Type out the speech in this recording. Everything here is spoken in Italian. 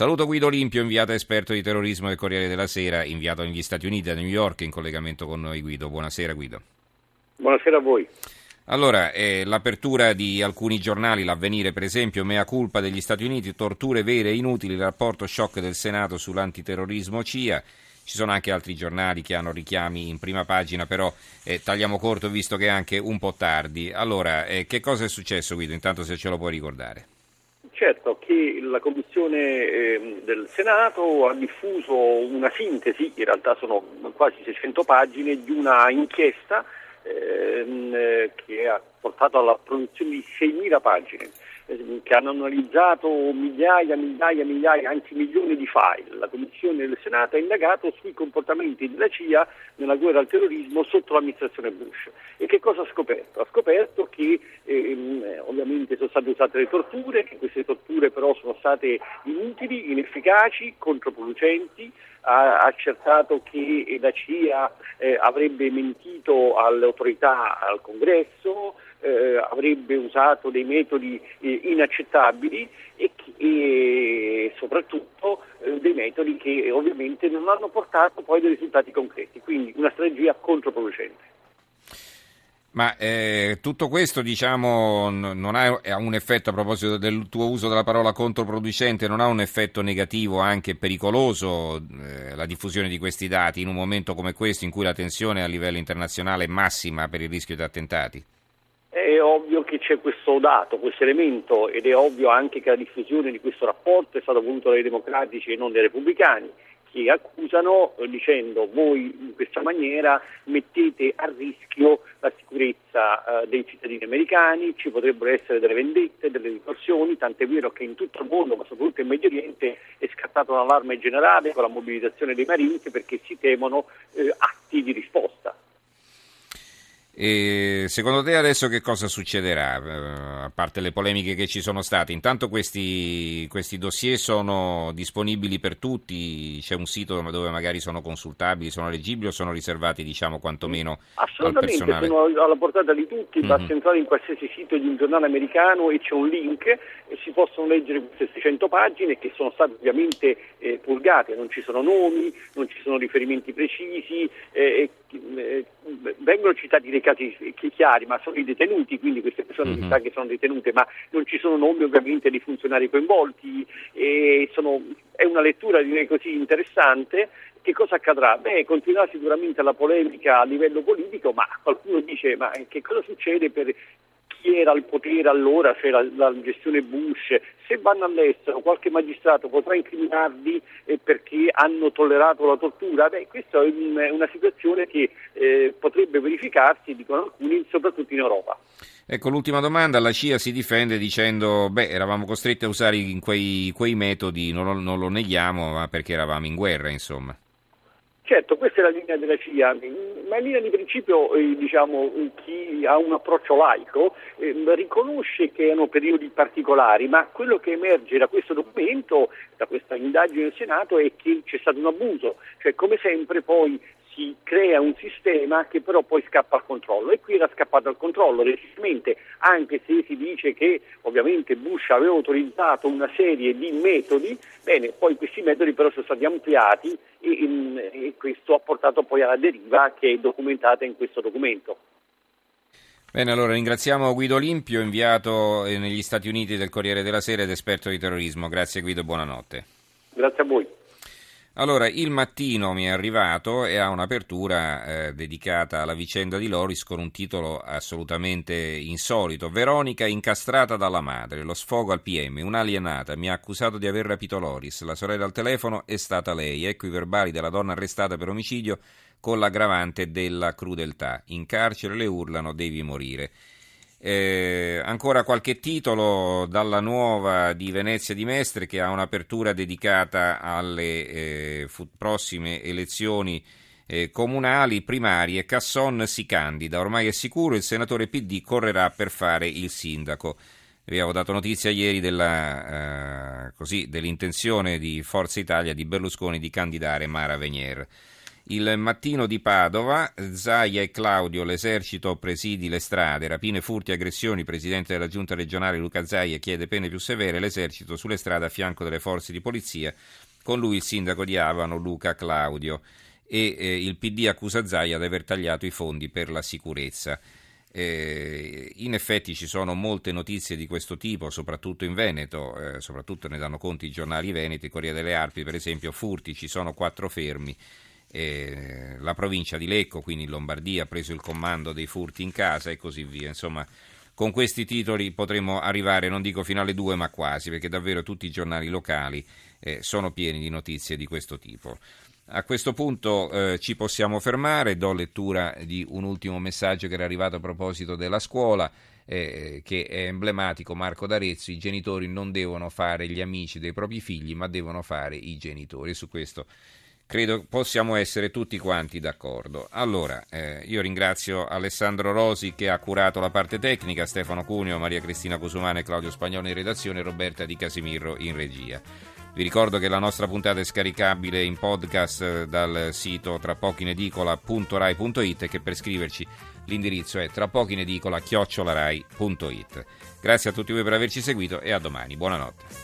Saluto Guido Olimpio, inviato esperto di terrorismo del Corriere della Sera, inviato negli Stati Uniti, a New York, in collegamento con noi Guido. Buonasera Guido. Buonasera a voi. Allora, eh, l'apertura di alcuni giornali, l'avvenire per esempio, mea culpa degli Stati Uniti, torture vere e inutili, il rapporto shock del Senato sull'antiterrorismo CIA. Ci sono anche altri giornali che hanno richiami in prima pagina, però eh, tagliamo corto visto che è anche un po' tardi. Allora, eh, che cosa è successo Guido? Intanto se ce lo puoi ricordare. Certo che la Commissione eh, del Senato ha diffuso una sintesi, in realtà sono quasi 600 pagine, di una inchiesta ehm, eh, che ha portato alla produzione di 6.000 pagine. ehm, che hanno analizzato migliaia, migliaia, migliaia, anzi milioni di file. La Commissione del Senato ha indagato sui comportamenti della CIA nella guerra al terrorismo sotto l'amministrazione Bush. E che cosa ha scoperto? Ha scoperto che ehm, ovviamente sono state usate le torture, che queste torture però sono state inutili, inefficaci, controproducenti, ha accertato che la CIA eh, avrebbe mentito alle autorità, al Congresso, eh, avrebbe usato dei metodi eh, inaccettabili e, e soprattutto eh, dei metodi che ovviamente non hanno portato poi dei risultati concreti, quindi una strategia controproducente. Ma eh, tutto questo diciamo, non ha un effetto, a proposito del tuo uso della parola controproducente, non ha un effetto negativo, anche pericoloso, eh, la diffusione di questi dati in un momento come questo in cui la tensione a livello internazionale è massima per il rischio di attentati? È ovvio che c'è questo dato, questo elemento ed è ovvio anche che la diffusione di questo rapporto è stata voluta dai democratici e non dai repubblicani che accusano eh, dicendo voi in questa maniera mettete a rischio la sicurezza eh, dei cittadini americani, ci potrebbero essere delle vendette, delle ritorsioni, tant'è vero che in tutto il mondo, ma soprattutto in Medio Oriente, è scattato un allarme generale con la mobilitazione dei Marines perché si temono eh, atti di risposta. E secondo te adesso che cosa succederà, eh, a parte le polemiche che ci sono state? Intanto questi, questi, dossier sono disponibili per tutti? C'è un sito dove magari sono consultabili, sono leggibili o sono riservati diciamo quantomeno al personale? sono alla portata di tutti, mm-hmm. basta entrare in qualsiasi sito di un giornale americano e c'è un link e si possono leggere queste 600 pagine che sono state ovviamente eh, purgate, non ci sono nomi, non ci sono riferimenti precisi, eh, eh, vengono citati dei casi chiari, ma sono i detenuti, quindi queste persone mm-hmm. che sono detenute, ma non ci sono nomi ovviamente di funzionari coinvolti, sono, è una lettura direi così interessante. Che cosa accadrà? Beh, continuerà sicuramente la polemica a livello politico, ma qualcuno dice ma che cosa succede per chi era al potere allora, se la, gestione Bush, se vanno all'estero qualche magistrato potrà incriminarli perché hanno tollerato la tortura? Beh, questa è un, una situazione che eh, potrebbe verificarsi, dicono alcuni, soprattutto in Europa. Ecco, l'ultima domanda, la CIA si difende dicendo, beh, eravamo costretti a usare quei, quei metodi, non non lo neghiamo, ma perché eravamo in guerra, insomma. Certo, questa è la linea della CIA, ma in linea di principio eh, diciamo, chi ha un approccio laico eh, riconosce che erano periodi particolari, ma quello che emerge da questo documento, da questa indagine del Senato, è che c'è stato un abuso, cioè come sempre poi si crea un sistema che però poi scappa al controllo e qui era scappato al controllo recentemente anche se si dice che ovviamente Bush aveva autorizzato una serie di metodi, bene, poi questi metodi però sono stati ampliati e, e questo ha portato poi alla deriva che è documentata in questo documento. Bene, allora ringraziamo Guido Olimpio, inviato eh, negli Stati Uniti del Corriere della Sera ed esperto di terrorismo. Grazie Guido, buonanotte. Grazie a voi. Allora, il mattino mi è arrivato e ha un'apertura eh, dedicata alla vicenda di Loris con un titolo assolutamente insolito. Veronica incastrata dalla madre, lo sfogo al PM, un'alienata mi ha accusato di aver rapito Loris, la sorella al telefono è stata lei, ecco i verbali della donna arrestata per omicidio con l'aggravante della crudeltà. In carcere le urlano devi morire. Eh, ancora qualche titolo dalla nuova di Venezia di Mestre che ha un'apertura dedicata alle eh, prossime elezioni eh, comunali primarie. Casson si candida, ormai è sicuro, il senatore PD correrà per fare il sindaco. Abbiamo dato notizia ieri della, eh, così, dell'intenzione di Forza Italia di Berlusconi di candidare Mara Venier. Il mattino di Padova, Zaia e Claudio, l'esercito presidi le strade, rapine, furti, aggressioni, presidente della giunta regionale Luca Zaia chiede pene più severe, l'esercito sulle strade a fianco delle forze di polizia, con lui il sindaco di Avano Luca Claudio. E eh, il PD accusa Zaia di aver tagliato i fondi per la sicurezza. Eh, in effetti ci sono molte notizie di questo tipo, soprattutto in Veneto, eh, soprattutto ne danno conto i giornali veneti, Corriere delle Arpi per esempio, furti, ci sono quattro fermi. Eh, la provincia di Lecco, quindi in Lombardia, ha preso il comando dei furti in casa e così via. Insomma, con questi titoli potremo arrivare, non dico fino alle due, ma quasi, perché davvero tutti i giornali locali eh, sono pieni di notizie di questo tipo. A questo punto eh, ci possiamo fermare, do lettura di un ultimo messaggio che era arrivato a proposito della scuola, eh, che è emblematico, Marco D'Arezzo, i genitori non devono fare gli amici dei propri figli, ma devono fare i genitori. Su questo credo possiamo essere tutti quanti d'accordo. Allora, eh, io ringrazio Alessandro Rosi che ha curato la parte tecnica, Stefano Cuneo, Maria Cristina Cusumana e Claudio Spagnolo in redazione, Roberta Di Casimirro in regia. Vi ricordo che la nostra puntata è scaricabile in podcast eh, dal sito trapochinedicola.rai.it e che per scriverci l'indirizzo è trapochinedicola.chiocciolarai.it. Grazie a tutti voi per averci seguito e a domani. Buonanotte.